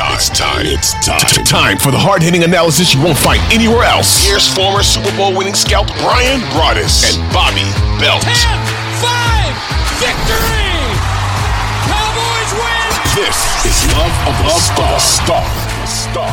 It's time. It's time. It's time. Time for the hard hitting analysis you won't find anywhere else. Here's former Super Bowl winning scout Bryan Broaddus and Bobby Belt. 10, 5, victory! Cowboys win! This is Love of the Star. Star. Star.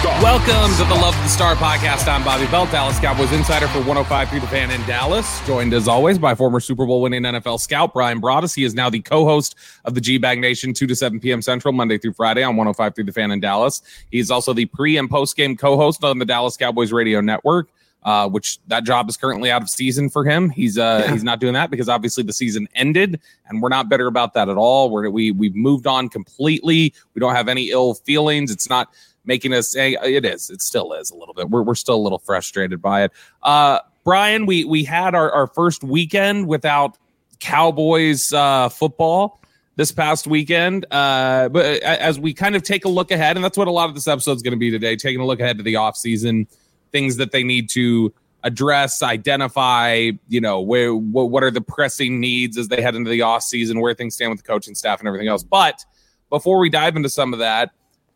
Star. Welcome to the Love of the Star podcast. I'm Bobby Belt, Dallas Cowboys insider for 105 through the fan in Dallas. Joined as always by former Super Bowl winning NFL scout Bryan Broaddus. He is now the co-host of the G Bag Nation, 2 to 7 p.m. Central, Monday through Friday on 105 through the fan in Dallas. He's also the pre and post game co-host on the Dallas Cowboys radio network. Uh, which that job is currently out of season for him. He's uh, yeah. he's not doing that because obviously the season ended, and we're not bitter about that at all. We're, we we've moved on completely. We don't have any ill feelings. It's not making us say it is. It still is a little bit. We're we're still a little frustrated by it. Uh, Bryan, we we had our, our first weekend without Cowboys uh, football this past weekend. Uh, but as we kind of take a look ahead, and that's what a lot of this episode is going to be today, taking a look ahead to the off season things that they need to address, identify, you know, where what are the pressing needs as they head into the off season, where things stand with the coaching staff and everything else. But before we dive into some of that,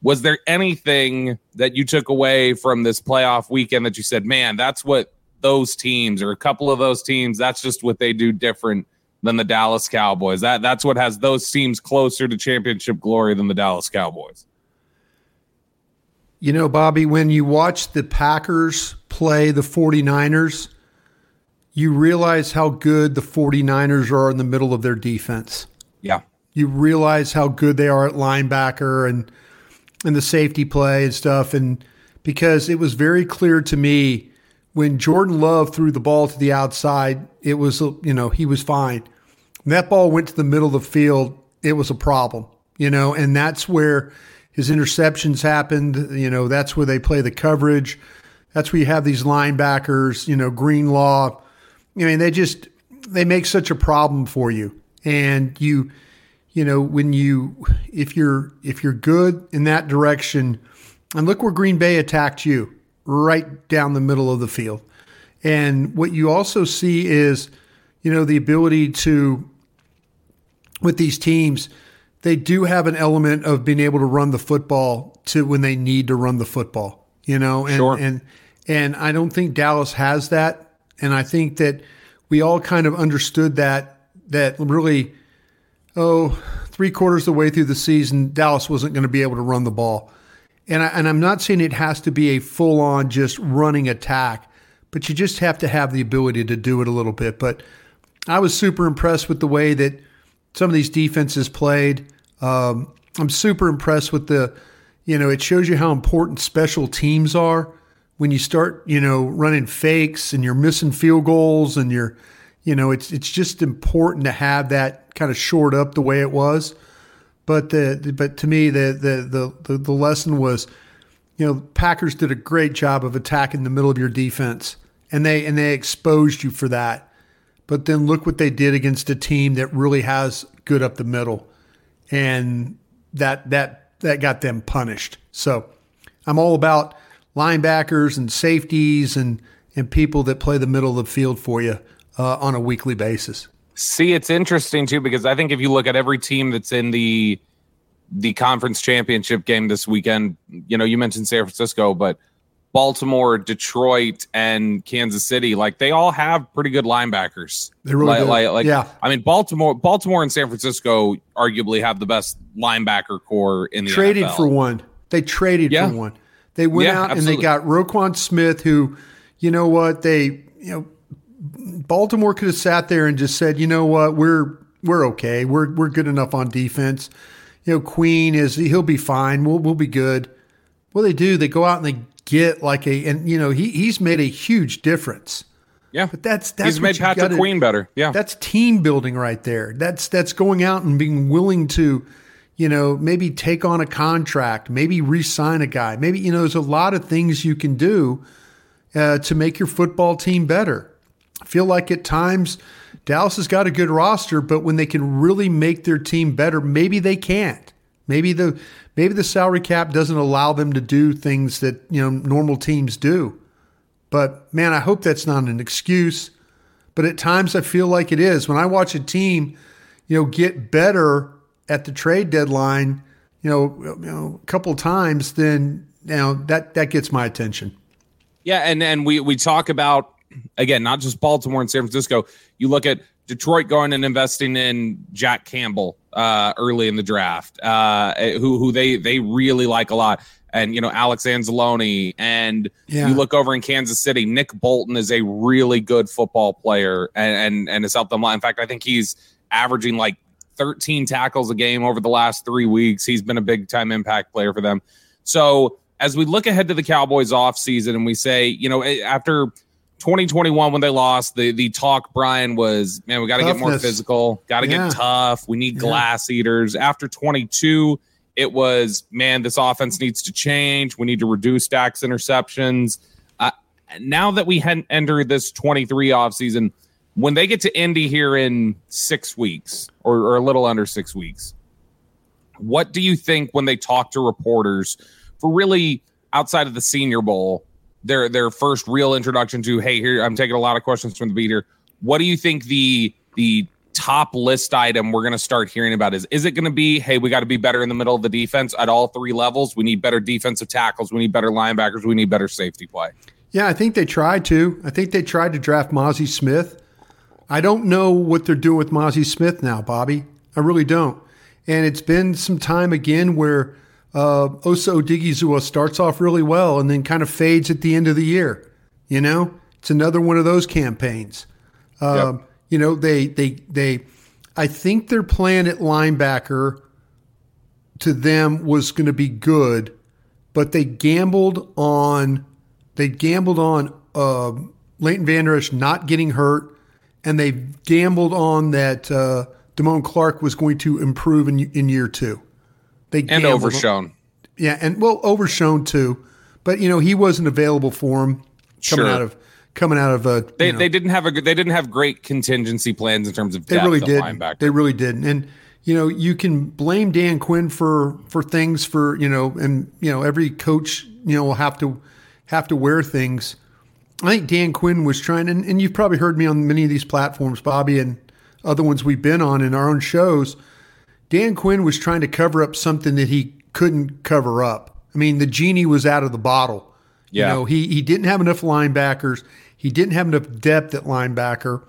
was there anything that you took away from this playoff weekend that you said, man, that's what those teams or a couple of those teams, that's just what they do different than the Dallas Cowboys. That that's what has those teams closer to championship glory than the Dallas Cowboys. You know, Bobby, when you watch the Packers play the 49ers, you realize how good the 49ers are in the middle of their defense. Yeah. You realize how good they are at linebacker and and the safety play and stuff and because it was very clear to me when Jordan Love threw the ball to the outside, it was you know, he was fine. When that ball went to the middle of the field, it was a problem, you know, and that's where his interceptions happened. You know, that's where they play the coverage. That's where you have these linebackers, you know, Greenlaw. I mean, they just they make such a problem for you. And you you know, when you if you're if you're good in that direction, and look where Green Bay attacked you, right down the middle of the field. And what you also see is, you know, the ability to with these teams they do have an element of being able to run the football to when they need to run the football, you know, and sure. and and I don't think Dallas has that, and I think that we all kind of understood that that really, oh, three quarters of the way through the season, Dallas wasn't going to be able to run the ball, and I, and I'm not saying it has to be a full on just running attack, but you just have to have the ability to do it a little bit. But I was super impressed with the way that some of these defenses played. Um, I'm super impressed with the, you know, it shows you how important special teams are when you start, you know, running fakes and you're missing field goals and you're, you know, it's it's just important to have that kind of short up the way it was. But the but to me the the the the lesson was, you know, Packers did a great job of attacking the middle of your defense, and they and they exposed you for that. But then look what they did against a team that really has good up the middle and that that that got them punished. So I'm all about linebackers and safeties and and people that play the middle of the field for you uh, on a weekly basis. See, it's interesting too because I think if you look at every team that's in the the conference championship game this weekend, you know, you mentioned San Francisco, but Baltimore, Detroit, and Kansas City, like they all have pretty good linebackers. They really like, do. like, like yeah. I mean, Baltimore, Baltimore, and San Francisco arguably have the best linebacker core in the traded NFL. for one. They traded Yeah. for one. They went Yeah, out absolutely. and they got Roquan Smith, who, you know what, they, you know, Baltimore could have sat there and just said, you know what, we're we're okay. We're we're good enough on defense. You know, Queen is he'll be fine. We'll we'll be good. Well, they do. They go out and they get like a and you know he he's made a huge difference. Yeah, But that's that's he's made Patrick gotta- Queen better. Yeah, That's team building right there. That's that's going out and being willing to, you know, maybe take on a contract, maybe re-sign a guy. Maybe you know, there's a lot of things you can do uh, to make your football team better. Feel like at times Dallas has got a good roster, but when they can really make their team better, maybe they can't. Maybe the maybe the salary cap doesn't allow them to do things that you know normal teams do. But man, I hope that's not an excuse. But at times I feel like it is. When I watch a team, you know, get better at the trade deadline, you know, you know a couple times, then you know that that gets my attention. Yeah, and and we we talk about again not just Baltimore and San Francisco. You look at Detroit going and investing in Jack Campbell uh, early in the draft, uh, who who they they really like a lot, and you know Alex Anzalone, and Yeah. you look over in Kansas City, Nick Bolton is a really good football player, and and and has helped them a lot. In fact, I think he's averaging like 13 tackles a game over the last three weeks. He's been a big time impact player for them. So as we look ahead to the Cowboys off season and we say, you know, after 2021 when they lost, the the talk Bryan was, man, we got to get more physical, got to Yeah. get tough. We need glass eaters. After 22, it was, man, this offense needs to change. We need to reduce Dak's interceptions. Uh, now that we had entered this 23 offseason, when they get to Indy here in six weeks or, or a little under six weeks, what do you think when they talk to reporters for really outside of the Senior Bowl, their their first real introduction to hey here I'm taking a lot of questions from the beat here. What do you think the the top list item we're going to start hearing about is is it going to be hey we got to be better in the middle of the defense at all three levels we need better defensive tackles we need better linebackers we need better safety play Yeah, I think they tried to. I think they tried to draft Mazi Smith. I don't know what they're doing with Mazi Smith now, Bobby. I really don't. And it's been some time again where uh, Osa Odighizuwa starts off really well and then kind of fades at the end of the year. You know, it's another one of those campaigns. Um, You know, they they they. I think their plan at linebacker to them was going to be good, but they gambled on they gambled on uh, Leighton Vander Esch not getting hurt, and they gambled on that uh, Damone Clark was going to improve in in year two. They and Overshown yeah, and well, Overshown too, but you know he wasn't available for him coming Sure. out of coming out of uh, a. they, you know, they didn't have a good- they didn't have great contingency plans in terms of they really did. linebacker They really did, and you know you can blame Dan Quinn for for things for you know, and you know every coach you know will have to have to wear things. I think Dan Quinn was trying, and, and you've probably heard me on many of these platforms, Bobby, and other ones we've been on in our own shows. Dan Quinn was trying to cover up something that he couldn't cover up. I mean, the genie was out of the bottle. Yeah. You know, he he didn't have enough linebackers. He didn't have enough depth at linebacker,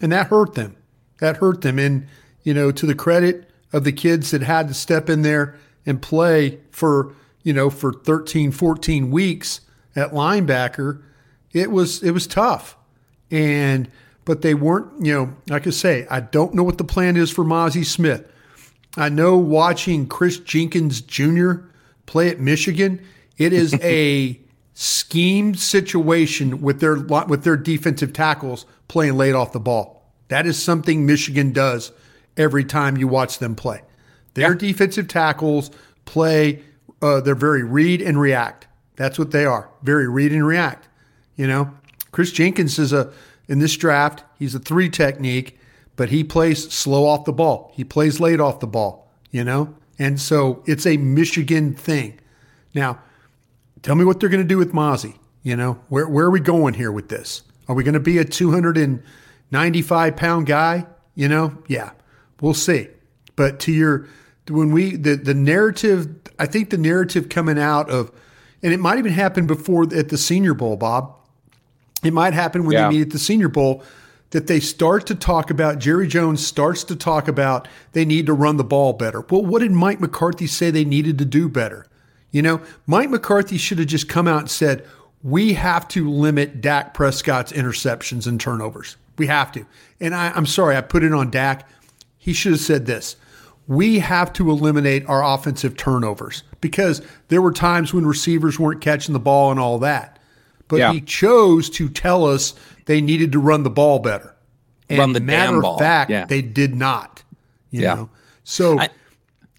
and that hurt them. That hurt them. And you know, to the credit of the kids that had to step in there and play for you know for 13, 14 weeks at linebacker, it was it was tough. And but they weren't. You know, like I say, I don't know what the plan is for Mazi Smith. I know watching Kris Jenkins Jr. play at Michigan, it is a schemed situation with their with their defensive tackles playing late off the ball. That is something Michigan does every time you watch them play. Their defensive tackles play. Uh, they're very read and react. That's what they are. Very read and react. You know, Kris Jenkins is a in this draft. He's a three technique, but he plays slow off the ball. He plays late off the ball. You know, and so it's a Michigan thing. Now, tell me what they're going to do with Mazi. You know, where where are we going here with this? Are we going to be a 295 pound guy? you know, yeah, we'll see. But to your when we the the narrative, I think the narrative coming out of, and it might even happen before at the Senior Bowl, Bob. It might happen when Yeah. they meet at the Senior Bowl that they start to talk about Jerry Jones starts to talk about they need to run the ball better. Well, what did Mike McCarthy say they needed to do better? You know, Mike McCarthy should have just come out and said, "We have to limit Dak Prescott's interceptions and turnovers. We have to." And I, I'm sorry, I put it on Dak. He should have said this. We have to eliminate our offensive turnovers because there were times when receivers weren't catching the ball and all that. But Yeah. he chose to tell us they needed to run the ball better. And Run the matter damn of ball. fact, Yeah. they did not. You Yeah. know, so I-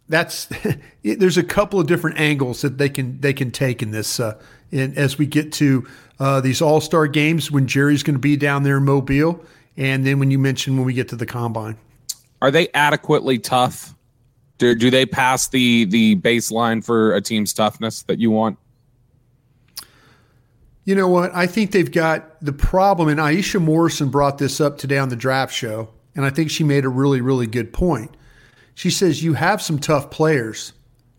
that's it, there's a couple of different angles that they can they can take in this. Uh, in, as we get to uh, these All Star games, when Jerry's going to be down there in Mobile, and then when you mention when we get to the combine. Are they adequately tough? Do, do they pass the the baseline for a team's toughness that you want? You know what? I think they've got the problem, and Aisha Morrison brought this up today on the draft show, and I think she made a really, really good point. She says you have some tough players.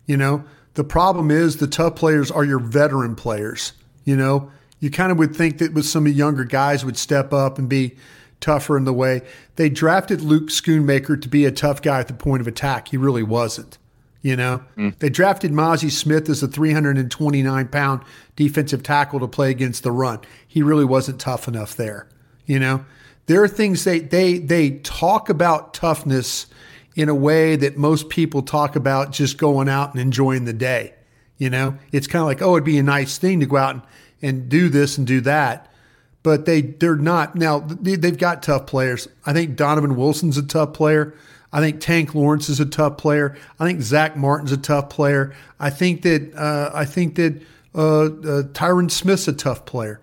You know, the problem is the tough players are your veteran players. You know, you kind of would think that with some of the younger guys would step up and be tougher in the way. They drafted Luke Schoonmaker to be a tough guy at the point of attack. He really wasn't. You know, mm. they drafted Mazi Smith as a 329 pound defensive tackle to play against the run. He really wasn't tough enough there. You know, there are things they they they talk about toughness in a way that most people talk about just going out and enjoying the day. You know, it's kind of like, oh, it'd be a nice thing to go out and, and do this and do that. But they they're not now. They've got tough players. I think Donovan Wilson's a tough player. I think Tank Lawrence is a tough player. I think Zach Martin's a tough player. I think that uh, I think that uh, uh, Tyron Smith's a tough player.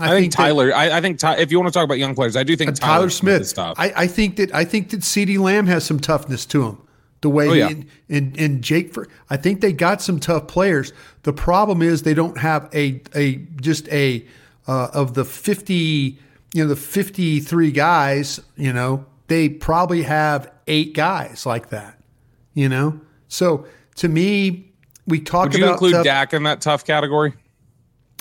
I, think, that- Tyler. I, I think Ty, if you want to talk about young players, I do think uh, Tyler, Smith. is tough. I, I think that I think that CeeDee Lamb has some toughness to him. The way Oh, yeah. he, and and Jake, for, I think they got some tough players. The problem is they don't have a a just a uh, of the fifty you know the fifty three guys. You know they probably have eight guys like that. You know, so to me, we talk about. Would you about include tough- Dak in that tough category?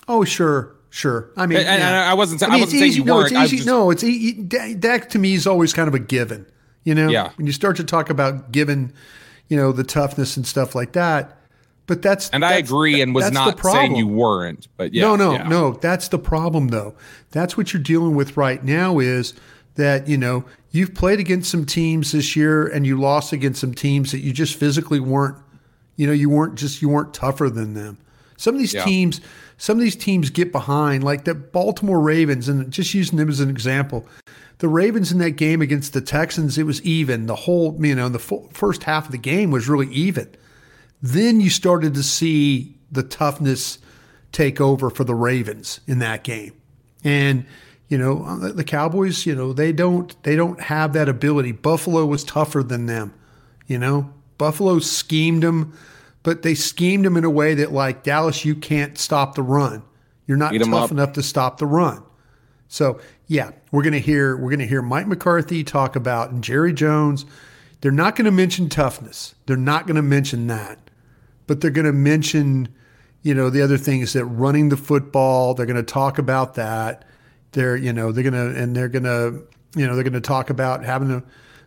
Oh, sure, sure. I mean, And- and yeah. I wasn't I mean, wasn't saying easy. you no, weren't. it's easy. just- no, it's e- Dak to me is always kind of a given. You know, Yeah. When you start to talk about given, you know, the toughness and stuff like that. But that's And I that's- agree, and was not saying you weren't. But yeah, no, no, yeah. no. That's the problem, though. That's what you're dealing with right now. Is that you know you've played against some teams this year, and you lost against some teams that you just physically weren't. You know, you weren't just you weren't tougher than them. Some of these Yeah. teams, some of these teams get behind, like the Baltimore Ravens, and just using them as an example. The Ravens in that game against the Texans, it was even. The whole, you know, the full, first half of the game was really even then you started to see the toughness take over for the Ravens in that game. And you know, uh, the Cowboys, you know, they don't they don't have that ability. Buffalo was tougher than them. You know, Buffalo schemed them, but they schemed them in a way that like Dallas, you can't stop the run. You're not tough up. enough to stop the run. So yeah, we're gonna hear we're gonna hear Mike McCarthy talk about and Jerry Jones. They're not going to mention toughness. They're not going to mention that, but they're going to mention, you know, the other things that running the football. They're going to talk about that. They're you know they're to and they're to you know they're to talk about having to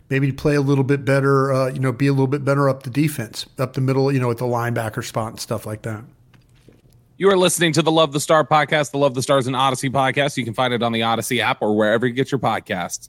maybe play a little bit better. Uh, you know, be a little bit better up the defense, up the middle. You know, at the linebacker spot and stuff like that. You are listening to the Love the Star podcast, the Love the Stars and Audacy podcast. You can find it on the Audacy app or wherever you get your podcasts.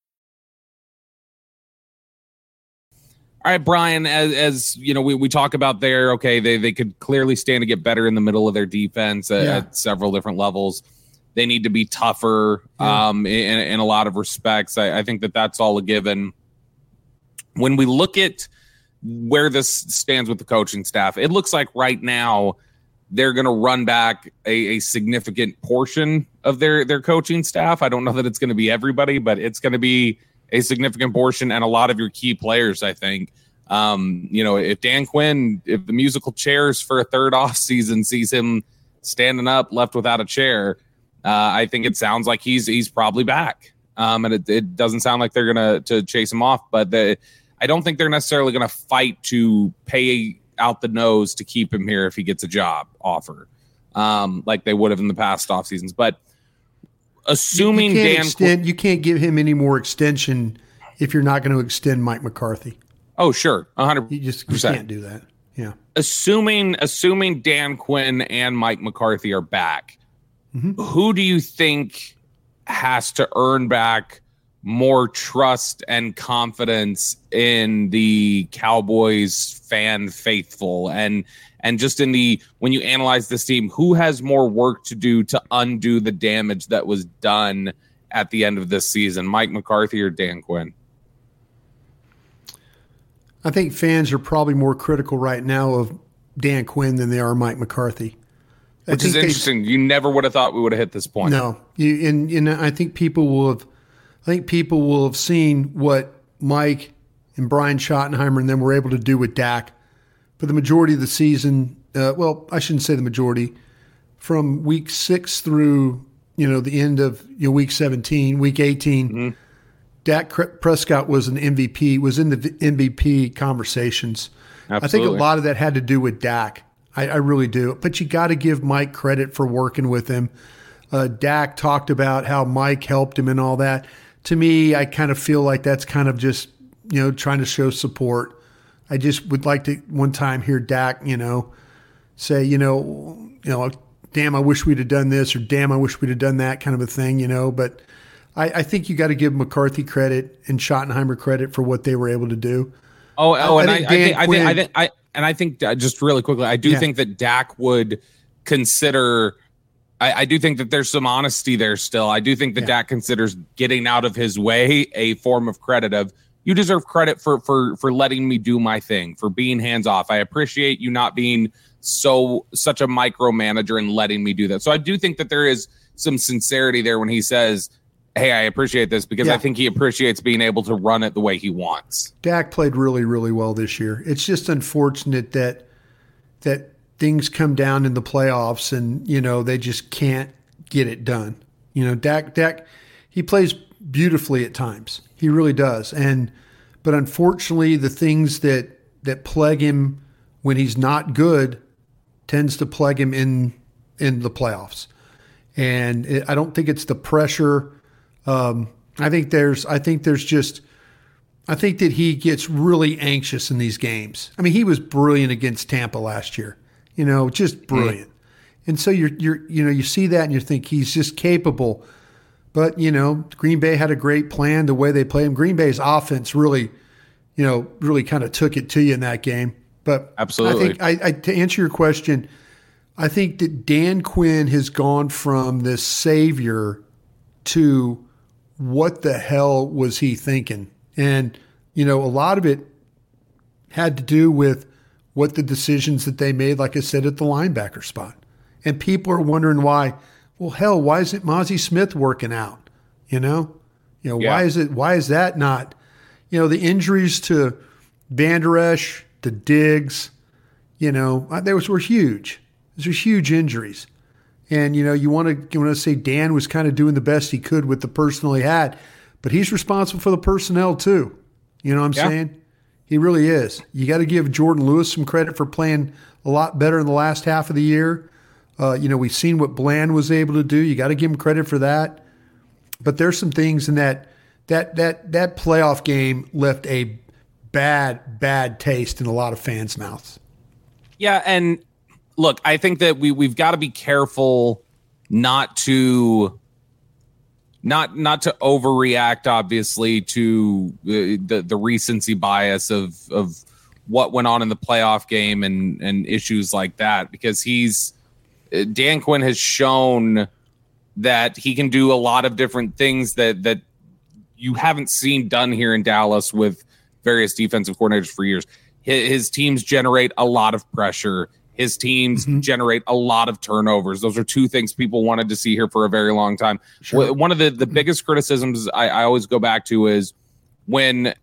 All right, Bryan, as, as you know, we, we talk about there, okay, they, they could clearly stand to get better in the middle of their defense at, Yeah. at several different levels. They need to be tougher um, in, in a lot of respects. I, I think that that's all a given. When we look at where this stands with the coaching staff, it looks like right now they're going to run back a, a significant portion of their their coaching staff. I don't know that it's going to be everybody, but it's going to be a significant portion and a lot of your key players. I think. Um, you know, if Dan Quinn, if the musical chairs for a third off season sees him standing up, left without a chair, uh, I think it sounds like he's he's probably back. Um, and it, it doesn't sound like they're gonna to chase him off, but the, I don't think they're necessarily gonna fight to pay out the nose to keep him here if he gets a job offer, um, like they would have in the past off seasons. But assuming you can't Dan, extend, you can't give him any more extension if you're not going to extend Mike McCarthy. oh sure, hundred You just you can't do that. Yeah. assuming assuming Dan Quinn and Mike McCarthy are back, Mm-hmm. who do you think has to earn back more trust and confidence in the Cowboys fan faithful and and just in the when you analyze this team, who has more work to do to undo the damage that was done at the end of this season, Mike McCarthy or Dan Quinn? I think fans are probably more critical right now of Dan Quinn than they are Mike McCarthy. I Which is think they- interesting. You never would have thought we would have hit this point. No, you and, and I think people will have. I think people will have seen what Mike and Brian Schottenheimer and them were able to do with Dak for the majority of the season. Uh, well, I shouldn't say the majority. From week six through you know the end of you know, week seventeen, week 18 Dak Prescott was an MVP. Was in the MVP conversations. I think a lot of that had to do with Dak. I, I really do. But you got to give Mike credit for working with him. Uh, Dak talked about how Mike helped him and all that. To me, I kind of feel like that's kind of just you know trying to show support. I just would like to one time hear Dak, you know, say, you know, you know, damn, I wish we'd have done this, or damn, I wish we'd have done that, kind of a thing, you know. But I, I think you got to give McCarthy credit and Schottenheimer credit for what they were able to do. Oh, oh, I and I, think I, think, I think, I think, I, and I think uh, just really quickly, I do Yeah. think that Dak would consider. I, I do think that there's some honesty there still. I do think that Dak considers getting out of his way a form of credit of you deserve credit for for for letting me do my thing, for being hands off. I appreciate you not being so such a micromanager and letting me do that. So I do think that there is some sincerity there when he says, "Hey, I appreciate this," because I think he appreciates being able to run it the way he wants. Dak played really, really well this year. It's just unfortunate that that things come down in the playoffs and you know they just can't get it done. You know, Dak Dak he plays beautifully at times. He really does. And but unfortunately the things that that plague him when he's not good tends to plague him in in the playoffs. And it, I don't think it's the pressure. Um, I think there's I think there's just I think that he gets really anxious in these games. I mean, he was brilliant against Tampa last year. You know, just brilliant. And so you're you're you know you see that and you think he's just capable. But you know, Green Bay had a great plan the way they play him. Green Bay's offense really, you know, really kind of took it to you in that game. But Absolutely. I think I, I to answer your question, I think that Dan Quinn has gone from this savior to what the hell was he thinking? And, you know, a lot of it had to do with what the decisions that they made, like I said, at the linebacker spot. And people are wondering why, well, hell, why isn't Mazi Smith working out? You know? You know, why is it why is that not? You know, the injuries to Van Der Esch, to Diggs, you know, uh, those were huge. Those were huge injuries. And you know, you want to you want to say Dan was kind of doing the best he could with the personnel he had, but he's responsible for the personnel too. You know what I'm Yeah. saying? He really is. You got to give Jourdan Lewis some credit for playing a lot better in the last half of the year. Uh, you know, we've seen what Bland was able to do. You got to give him credit for that. But there's some things in that that that that playoff game left a bad bad taste in a lot of fans' mouths. Yeah, and look, I think that we we've got to be careful not to not not to overreact obviously to the, the recency bias of of what went on in the playoff game and and issues like that because he's uh, Dan Quinn has shown that he can do a lot of different things that that you haven't seen done here in Dallas with various defensive coordinators for years. His teams generate a lot of pressure. His teams mm-hmm. generate a lot of turnovers. Those are two things people wanted to see here for a very long time. Wh- One of the, the mm-hmm. biggest criticisms I, I always go back to is when,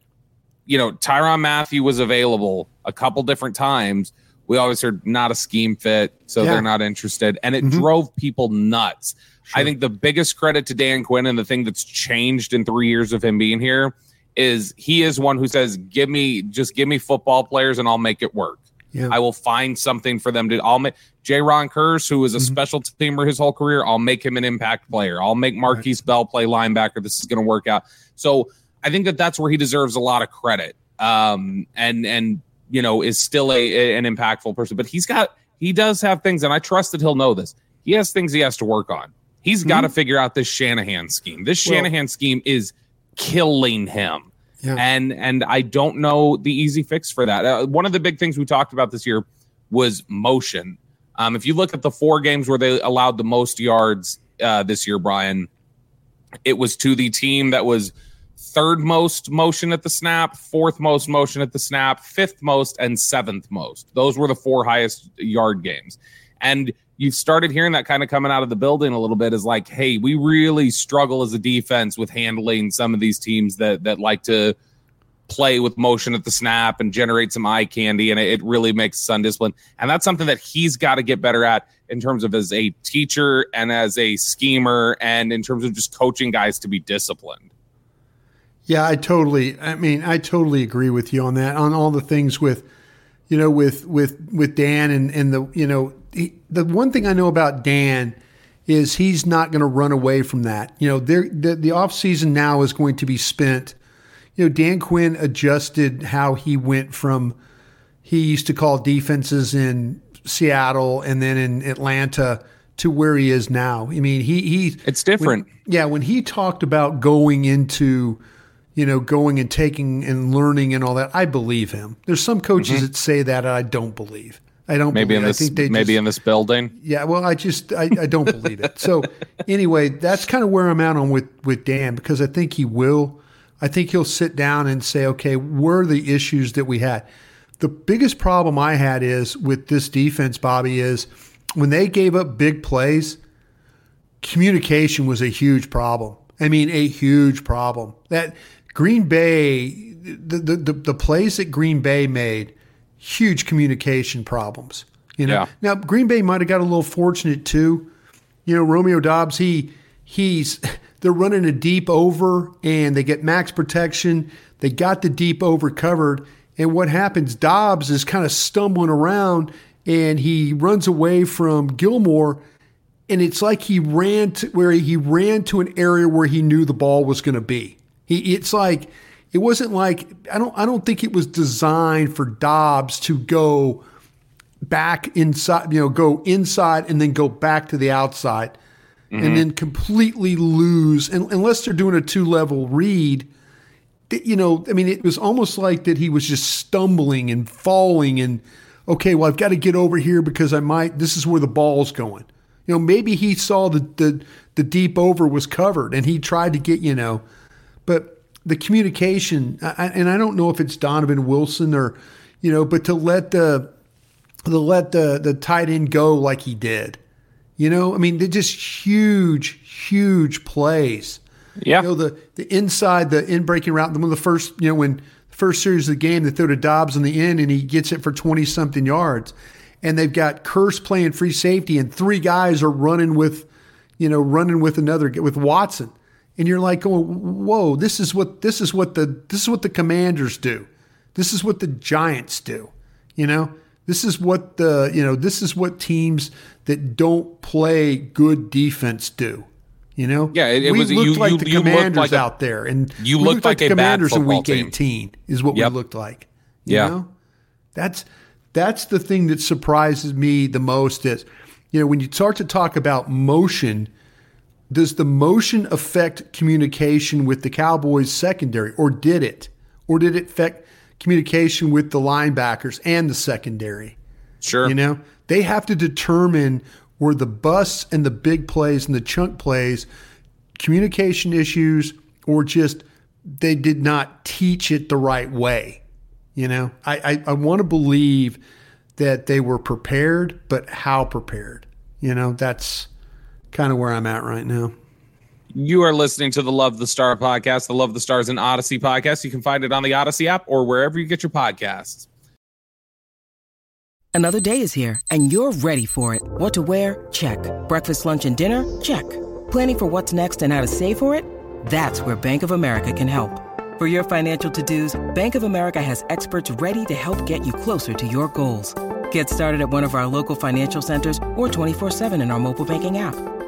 you know, Tyrann Mathieu was available a couple different times. We always heard not a scheme fit, so Yeah. they're not interested. And it mm-hmm. drove people nuts. I think the biggest credit to Dan Quinn and the thing that's changed in three years of him being here is he is one who says, "Give me just give me football players and I'll make it work. Yeah. I will find something for them to. I'll make Jayron Kearse, who was a special teamer his whole career. I'll make him an impact player. I'll make Markquese Bell play linebacker. This is going to work out. So I think that that's where he deserves a lot of credit. Um, and and you know is still a, a- an impactful person, but he's got he does have things, and I trust that he'll know this. He has things he has to work on. He's got to figure out this Shanahan scheme. This Well- Shanahan scheme is killing him. Yeah. And and I don't know the easy fix for that. Uh, one of the big things we talked about this year was motion. Um, if you look at the four games where they allowed the most yards uh, this year, Bryan, it was to the team that was third most motion at the snap, fourth most motion at the snap, fifth most, and seventh most. Those were the four highest yard games. And you've started hearing that kind of coming out of the building a little bit is like, hey, we really struggle as a defense with handling some of these teams that that like to play with motion at the snap and generate some eye candy, and it, really makes us undisciplined. And that's something that he's got to get better at in terms of as a teacher and as a schemer, and in terms of just coaching guys to be disciplined. Yeah, I totally. I mean, I totally agree with you on that. On all the things with, you know, with with with Dan and and the you know he, the one thing I know about Dan is he's not going to run away from that. You know, there the the off season now is going to be spent. You know, Dan Quinn adjusted how he went from he used to call defenses in Seattle and then in Atlanta to where he is now. I mean, he he It's different. when- yeah, when he talked about going into, you know, going and taking and learning and all that, I believe him. There's some coaches mm-hmm. that say that and I don't believe. I don't. Maybe believe. in I this, think they maybe just- in this building. yeah, well, I just I, I don't believe it. So anyway, that's kind of where I'm at on with with Dan because I think he will. I think he'll sit down and say, okay, where are the issues that we had? The biggest problem I had is with this defense, Bobby, is when they gave up big plays, communication was a huge problem. I mean, a huge problem. That Green Bay, the the, the, the plays that Green Bay made, huge communication problems. You know, Yeah. now Green Bay might have got a little fortunate too. You know, Romeo Doubs, he he's they're running a deep over and they get max protection. They got the deep over covered. And what happens? Dobbs is kind of stumbling around and he runs away from Gilmore. And it's like he ran to where he ran to an area where he knew the ball was going to be. He, it's like it wasn't like I don't I don't think it was designed for Doubs to go back inside, you know, go inside and then go back to the outside and mm-hmm. then completely lose, and, unless they're doing a two level read. You know, I mean, it was almost like that he was just stumbling and falling, and okay, well, I've got to get over here because I might. This is where the ball's going. You know, maybe he saw the the, the deep over was covered, and he tried to get you know, but the communication, and I don't know if it's Donovan Wilson or, you know, but to let the to let the the tight end go like he did. You know, I mean, they're just huge, huge plays. Yeah. You know, the the inside, the in breaking route, one of the first, you know, when the first series of the game, they throw to Doubs on the end and he gets it for 20 something yards. And they've got Kearse playing free safety and three guys are running with, you know, running with another, with Watson. And you're like, oh, whoa, this is what this is what the this is what the Commanders do. This is what the Giants do. You know, this is what the you know this is what teams that don't play good defense do. You know, Yeah, it- it we was- looked you- like you- the you looked Commanders like a- out there, and you we looked like the a bad Commanders in Week team. 18 is what Yep. we looked like. You Yeah. know? That's that's the thing that surprises me the most is, you know, when you start to talk about motion, does the motion affect communication with the Cowboys secondary or did it? Or did it affect communication with the linebackers and the secondary? Sure. You know, they have to determine where the busts and the big plays and the chunk plays, communication issues, or just they did not teach it the right way. You know, I, I, I want to believe that they were prepared, but how prepared? You know, that's kind of where I'm at right now. You are listening to the Love the Star podcast, the Love the Stars and Audacy podcast. You can find it on the Audacy app or wherever you get your podcasts. Another day is here, and you're ready for it. What to wear? Check. Breakfast, lunch, and dinner? Check. Planning for what's next and how to save for it? That's where Bank of America can help. For your financial to dos, Bank of America has experts ready to help get you closer to your goals. Get started at one of our local financial centers or 24-7 in our mobile banking app.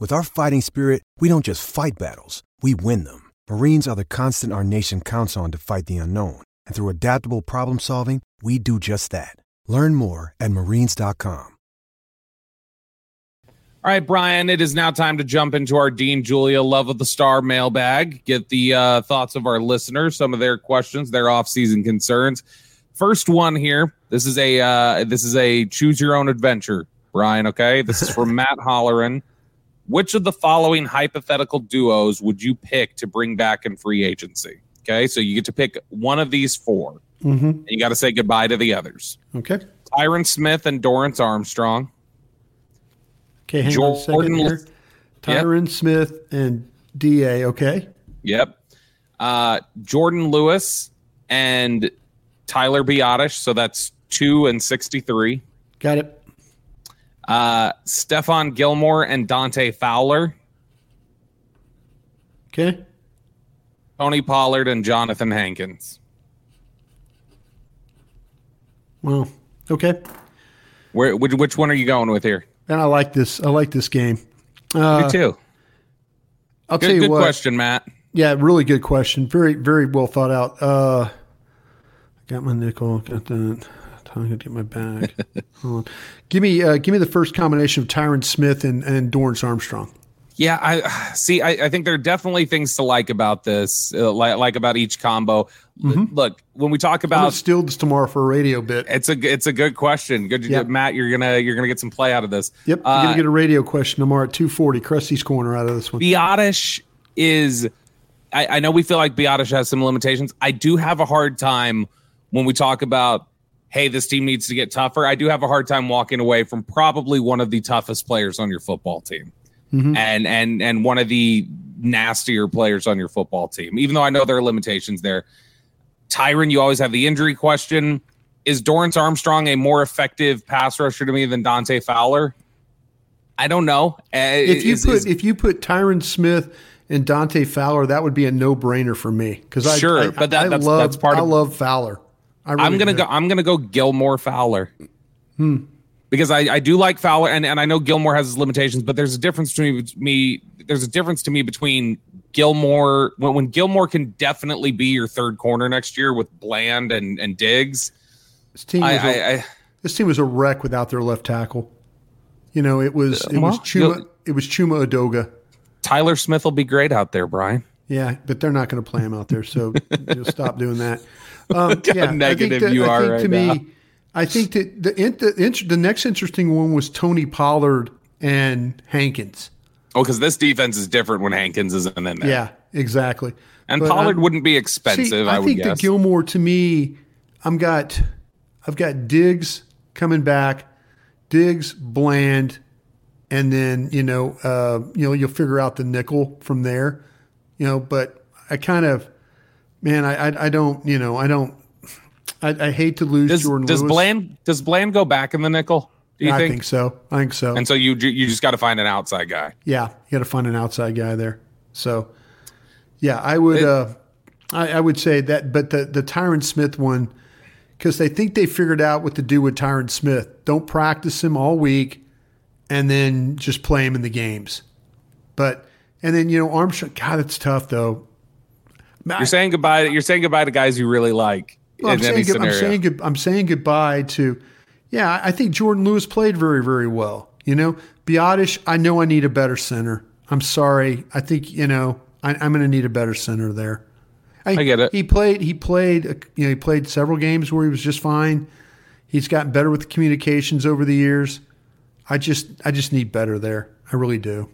With our fighting spirit, we don't just fight battles, we win them. Marines are the constant our nation counts on to fight the unknown. And through adaptable problem solving, we do just that. Learn more at marines.com. All right, Bryan, it is now time to jump into our Dean Julia Love of the Star mailbag. Get the uh, thoughts of our listeners, some of their questions, their off-season concerns. First one here. This is a uh, this is a choose your own adventure, Bryan. Okay, this is from Matt Holleran. Which of the following hypothetical duos would you pick to bring back in free agency? Okay, so you get to pick one of these 4 Mm-hmm. and you got to say goodbye to the others. Okay. Tyron Smith and Dorrance Armstrong. Okay, hang on a second Jordan- here. Tyron Smith and DA. Okay. Yep. Uh, Jourdan Lewis and Tyler Biadasz. So that's two and 63. Got it. Uh, Stephon Gilmore and Dante Fowler. Okay. Tony Pollard and Jonathan Hankins. Well, okay. Where, which, which one are you going with here? And I like this. I like this game. Uh, Me too. I'll Good, tell you good what. question, Matt. Yeah, really good question. Very, very well thought out. Uh, got my nickel. Got that. Time to get my bag. Hold on. Give me, uh, give me the first combination of Tyron Smith and and Dorrance Armstrong. Yeah, I see. I, I think there are definitely things to like about this, uh, like, like about each combo. L- Look, when we talk I'm about steal this tomorrow for a radio bit. it's a it's a good question. Good, Yep. Matt. You're gonna you're gonna get some play out of this. Yep, you're Uh, gonna get a radio question tomorrow at two forty. Krusty's corner out of this one. Biadasz is. I, I know we feel like Biadasz has some limitations. I do have a hard time when we talk about, hey, this team needs to get tougher. I do have a hard time walking away from probably one of the toughest players on your football team, and and and one of the nastier players on your football team. Even though I know there are limitations there. Tyron, you always have the injury question. Is Dorrance Armstrong a more effective pass rusher to me than Dante Fowler? I don't know. Uh, if you is- put is- if you put Tyron Smith and Dante Fowler, that would be a no brainer for me because I Sure, I, but that- I that's- love that's part I of- love Fowler. I really I'm gonna go. I'm gonna go Gilmore Fowler. Hmm. Because I, I do like Fowler, and, and I know Gilmore has his limitations, but there's a difference between me. There's a difference to me between Gilmore when when Gilmore can definitely be your third corner next year with Bland and and Diggs. This team I, a- I, I this team was a wreck without their left tackle. You know, it was it was Chuma it was Chuma Edoga. Tyler Smith will be great out there, Bryan. Yeah, but they're not going to play him out there, so you'll stop doing that. Um, yeah, negative I think you I are think right to me, now. I think that the, the the next interesting one was Tony Pollard and Hankins. Oh, because this defense is different when Hankins isn't in there. Yeah, exactly. And But Pollard I'm- wouldn't be expensive, See, I, I, would think that Gilmore to me, I'm got, I've got Diggs coming back, Diggs, Bland, and then you know, uh, you know, you'll figure out the nickel from there, you know. But I kind of, man, I, I, I don't, you know, I don't, I, I hate to lose does, Jordan does Lewis. Bland does Bland go back in the nickel? Do you think? I think? think so. I think so. And so you you just got to find an outside guy. Yeah, you got to find an outside guy there. So, yeah, I would, It- uh, I, I would say that. But the the Tyron Smith one, because they think they figured out what to do with Tyron Smith. Don't practice him all week, and then just play him in the games. But and then you know Armstrong. God, it's tough though. You're saying goodbye. You're saying goodbye to guys you really like Well, I'm saying, I'm saying good- I'm saying goodbye to. Yeah, I I think Jourdan Lewis played very very well. You know, Biadasz. I know I need a better center. I'm sorry. I think you know I, I'm going to need a better center there. I get it. He played. He played. You know, he played several games where he was just fine. He's gotten better with the communications over the years. I just, I just need better there. I really do.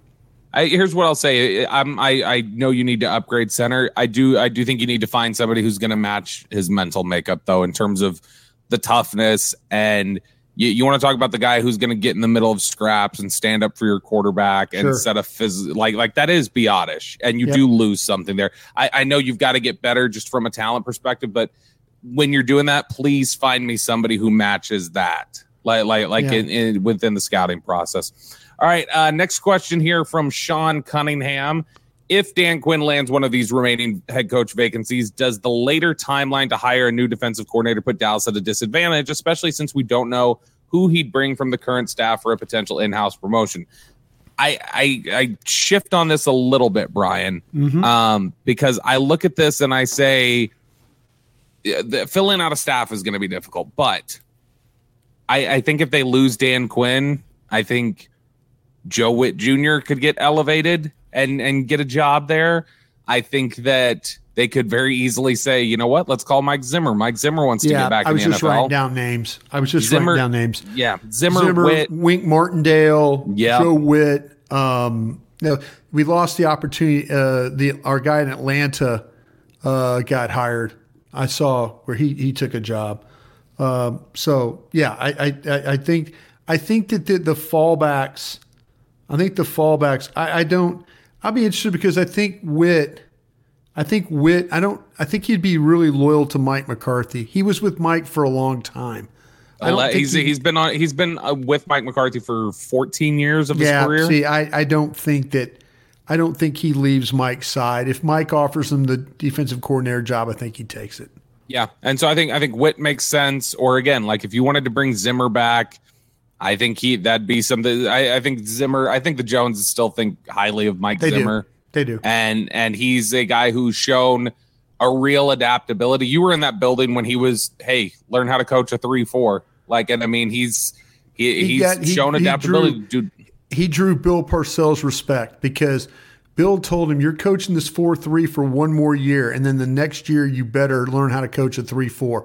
I, here's what I'll say. I'm, I I know you need to upgrade center. I do I do think you need to find somebody who's going to match his mental makeup though, in terms of the toughness and. You, you want to talk about the guy who's going to get in the middle of scraps and stand up for your quarterback and Sure. set a phys- like like that is Biadasz, and you Yep. do lose something there. I, I know you've got to get better just from a talent perspective, but when you're doing that, please find me somebody who matches that, like like like Yeah. in, in within the scouting process. All right, uh, next question here from Sean Cunningham. If Dan Quinn lands one of these remaining head coach vacancies, does the later timeline to hire a new defensive coordinator put Dallas at a disadvantage, especially since we don't know who he'd bring from the current staff for a potential in-house promotion? I I, I shift on this a little bit, Bryan, um, because I look at this and I say the, filling out a staff is going to be difficult, but I, I think if they lose Dan Quinn, I think Joe Whitt Jr. could get elevated and and get a job there. I think that they could very easily say, you know what, let's call Mike Zimmer. Mike Zimmer wants to yeah, get back I in was the just NFL. writing down names. I was just Zimmer- writing down names. Yeah, Zimmer, Zimmer, Whitt. Wink Martindale, Yeah. Joe Whitt. Um, no, we lost the opportunity. Uh, the our guy in Atlanta uh, got hired. I saw where he he took a job. Um, so yeah, I, I I I think I think that the, the fallbacks. I think the fallbacks. I, I don't. I'll be interested because I think Whitt. I think Whitt. I don't. I think he'd be really loyal to Mike McCarthy. He was with Mike for a long time. I He's he- he's been on he's been uh, with Mike McCarthy for 14 years of his yeah, career. see, I, I don't think that I don't think he leaves Mike's side. If Mike offers him the defensive coordinator job, I think he takes it. Yeah, and so I think I think Whitt makes sense. Or again, like if you wanted to bring Zimmer back, I think he that'd be something. I, I think Zimmer. I think the Joneses still think highly of Mike They Zimmer, do. They do. and and he's a guy who's shown a real adaptability. You were in that building when he was, hey, learn how to coach a three four. Like, and I mean, he's he, He he's got- he- shown he adaptability. drew- Dude, He drew Bill Parcells respect because Bill told him, "You're coaching this four three for one more year, and then the next year you better learn how to coach a three four.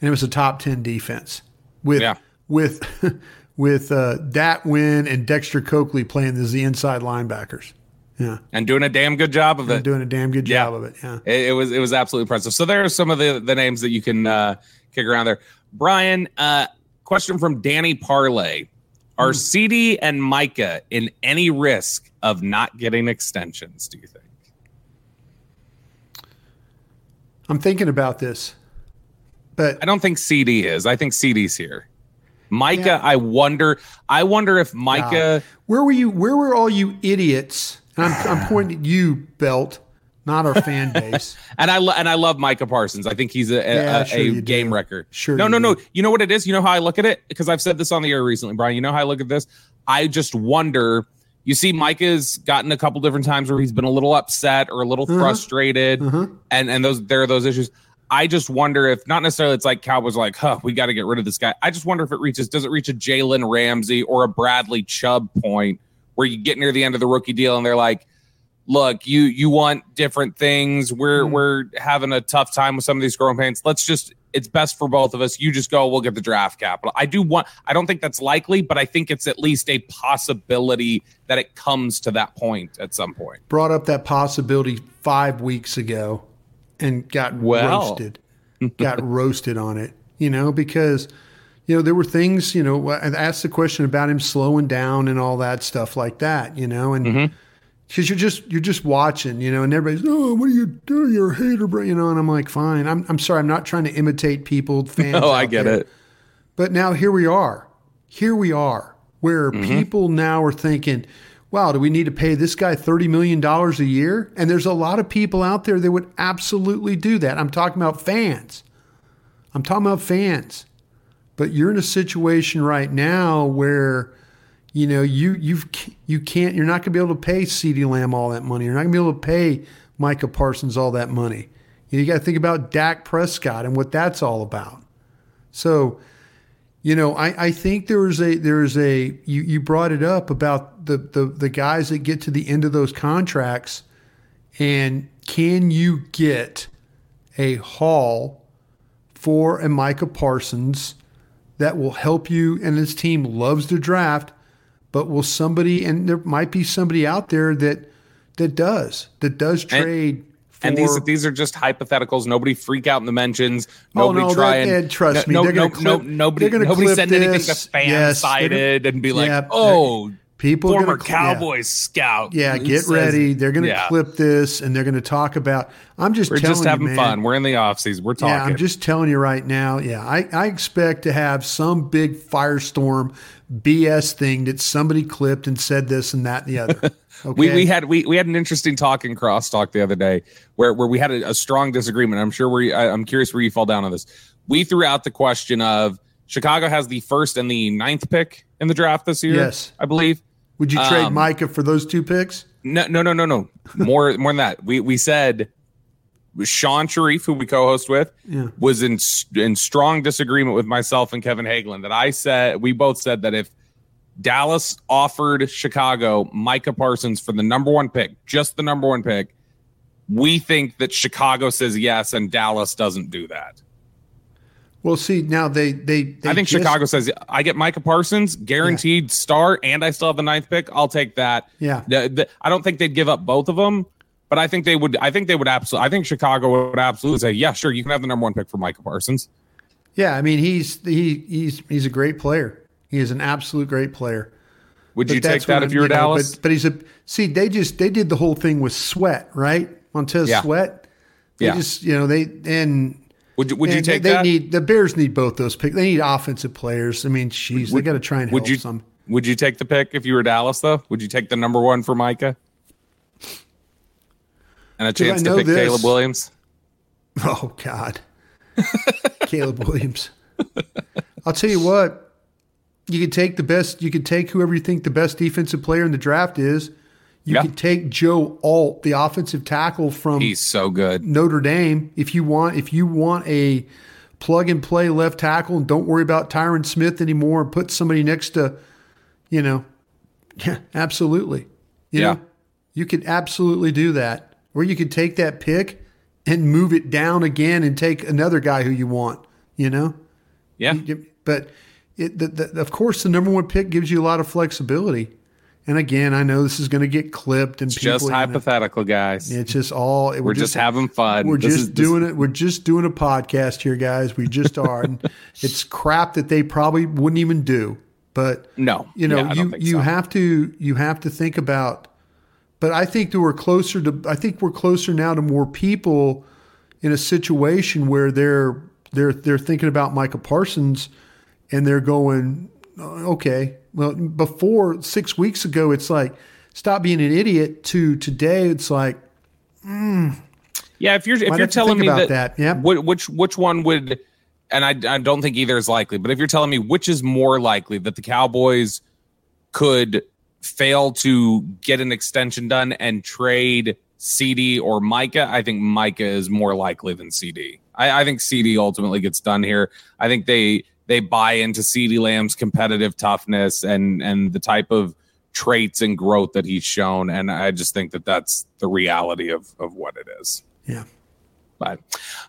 And it was a top ten defense with Yeah. with with uh, Dat Nguyen and Dexter Coakley playing as the inside linebackers. Yeah, and doing a damn good job of and it. doing a damn good Yeah. job of it. Yeah. It, it was it was absolutely impressive. So there are some of the the names that you can uh, kick around there. Bryan, uh, question from Danny Parlay: Are CD and Micah in any risk of not getting extensions? Do you think? I'm thinking about this, but I don't think CD is. I think CD's here. Micah, Yeah. I wonder. I wonder if Micah. Where were you? Where were all you idiots? And I'm, I'm pointing at you, Belt, not our fan base. And I lo- and I love Micah Parsons. I think he's a, a, Yeah, a- sure a game do. record. Sure No, no, no. do. You know what it is? You know how I look at it? Because I've said this on the air recently, Bryan. You know how I look at this? I just wonder. You see, Micah's gotten a couple different times where he's been a little upset or a little Uh-huh. frustrated, Uh-huh. and and those there are those issues. I just wonder if not necessarily it's like Cowboys like, huh, we got to get rid of this guy. I just wonder if it reaches, does it reach a Jalen Ramsey or a Bradley Chubb point where you get near the end of the rookie deal and they're like, look, you you want different things. We're Mm. we're having a tough time with some of these growing pains. Let's just it's best for both of us. You just go, we'll get the draft capital. I do want I don't think that's likely, but I think it's at least a possibility that it comes to that point at some point. Brought up that possibility five weeks ago and got Well. roasted. got roasted on it, you know, because you know there were things, you know, I asked the question about him slowing down and all that stuff like that, you know, and Mm-hmm. because you're just you're just watching, you know, and everybody's oh, what are you doing? You're a hater, bro, you know, and I'm like, fine, I'm I'm sorry, I'm not trying to imitate people, fans. Oh, I get there. it. But now here we are. Here we are, where Mm-hmm. people now are thinking, wow, do we need to pay this guy $30 million a year? And there's a lot of people out there that would absolutely do that. I'm talking about fans. I'm talking about fans. But you're in a situation right now where, you know, you you've you can't you're not going to be able to pay CeeDee Lamb all that money. You're not going to be able to pay Micah Parsons all that money. You, got to think about Dak Prescott and what that's all about. So, you know, I, I think there's a there's a you, you brought it up about the, the the guys that get to the end of those contracts and can you get a haul for a Micah Parsons that will help you and his team loves to draft, but will somebody and there might be somebody out there that that does that does trade And these these are just hypotheticals. Nobody freak out in the mentions. Oh, Nobody no, try that- and trust me, No, they're no, clip- no, nobody. nobody send anything to this. fan Yes, sided and be like, Yeah, oh, people former cl- yeah. Cowboys scout. Yeah, get says- ready. They're going to Yeah. clip this and they're going to talk about. I'm just We're telling just having you, man, fun. We're in the off season. We're talking. Yeah, I'm just telling you right now. Yeah, I, I expect to have some big firestorm BS thing that somebody clipped and said this and that and the other. Okay? We, we had we, we had an interesting talk in crosstalk the other day where where we had a, a strong disagreement. I'm sure we I, I'm curious where you fall down on this. We threw out the question of Chicago has the first and the ninth pick in the draft this year. Yes. I believe. Would you trade um, Micah for those two picks? No, no, no, no, no. More more than that. We we said Shan Shariff, who we co-host with, Yeah. was in in strong disagreement with myself and Kevin Hageland. That I said we both said that if Dallas offered Chicago Micah Parsons for the number one pick, just the number one pick, we think that Chicago says yes and Dallas doesn't do that. Well, see, now they they, they I think just- Chicago says I get Micah Parsons, guaranteed star, and I still have the ninth pick. I'll take that. Yeah. The- the- I don't think they'd give up both of them, but I think they would. I think they would absolutely. I think Chicago would absolutely say, yeah, sure, you can have the number one pick for Micah Parsons. Yeah, I mean he's he he's he's a great player. He is an absolute great player. Would But you take that what if you were know, Dallas? But, but he's a see. They just they did the whole thing with Sweat, right? Montez Yeah. Sweat. They Yeah. just you know they and Would you, would you take they, that? They need the Bears need both those picks. They need offensive players. I mean, jeez, they got to try and help you some. would you take the pick if you were Dallas though? Would you take the number one for Micah? And a chance to pick this? Caleb Williams? Oh God, Caleb Williams. I'll tell you what. You could take the best. You could take whoever you think the best defensive player in the draft is. You Yeah. could take Joe Alt, the offensive tackle from He's so good. Notre Dame. If you want, if you want a plug and play left tackle, and don't worry about Tyron Smith anymore, and put somebody next to, you know, yeah, absolutely. You Yeah. know, you could absolutely do that. Or you could take that pick and move it down again and take another guy who you want. You know, Yeah. But it, the, the, of course, the number one pick gives you a lot of flexibility. And again, I know this is going to get clipped and It's people, just you know, hypothetical, guys. it's just all. We're just having fun. We're This just is- this- doing it. We're just doing a podcast here, guys. We just are. and it's crap that they probably wouldn't even do. But No. you know, Yeah, you you so. have to you have to think about. But I think that we're closer to. I think we're closer now to more people in a situation where they're they're they're thinking about Michael Parsons, and they're going, "Oh, okay. Well, before six weeks ago, it's like stop being an idiot. To today, it's like hmm. Yeah, if you're if you're telling me about that, that, yeah. which which one would, and I I don't think either is likely, but if you're telling me which is more likely that the Cowboys could fail to get an extension done and trade CD or Micah, I think Micah is more likely than CD. I, I think CD ultimately gets done here. I think they they buy into CeeDee Lamb's competitive toughness and and the type of traits and growth that he's shown. And I just think that that's the reality of, of what it is. Yeah. But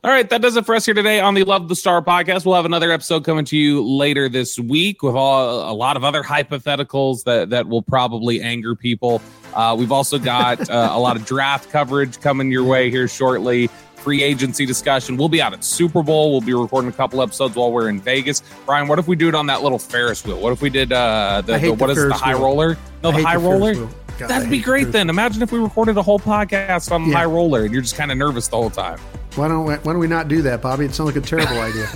all right, that does it for us here today on the Love the Star podcast. We'll have another episode coming to you later this week with all, a lot of other hypotheticals that that will probably anger people. Uh, we've also got uh, a lot of draft coverage coming your way here shortly. Free agency discussion. We'll be out at Super Bowl. We'll be recording a couple episodes while we're in Vegas. Bryan, what if we do it on that little Ferris wheel? What if we did uh, the, the what the is the high wheel. roller? No, I the high the roller. God, That'd be great then. Imagine if we recorded a whole podcast on the Yeah. high roller and you're just kind of nervous the whole time. Why don't we, why don't we not do that, Bobby? It sounds like a terrible idea.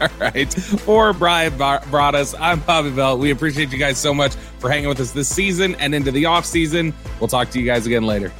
All right. For Bryan Bar- Broaddus, I'm Bobby Belt. We appreciate you guys so much for hanging with us this season and into the off season. We'll talk to you guys again later.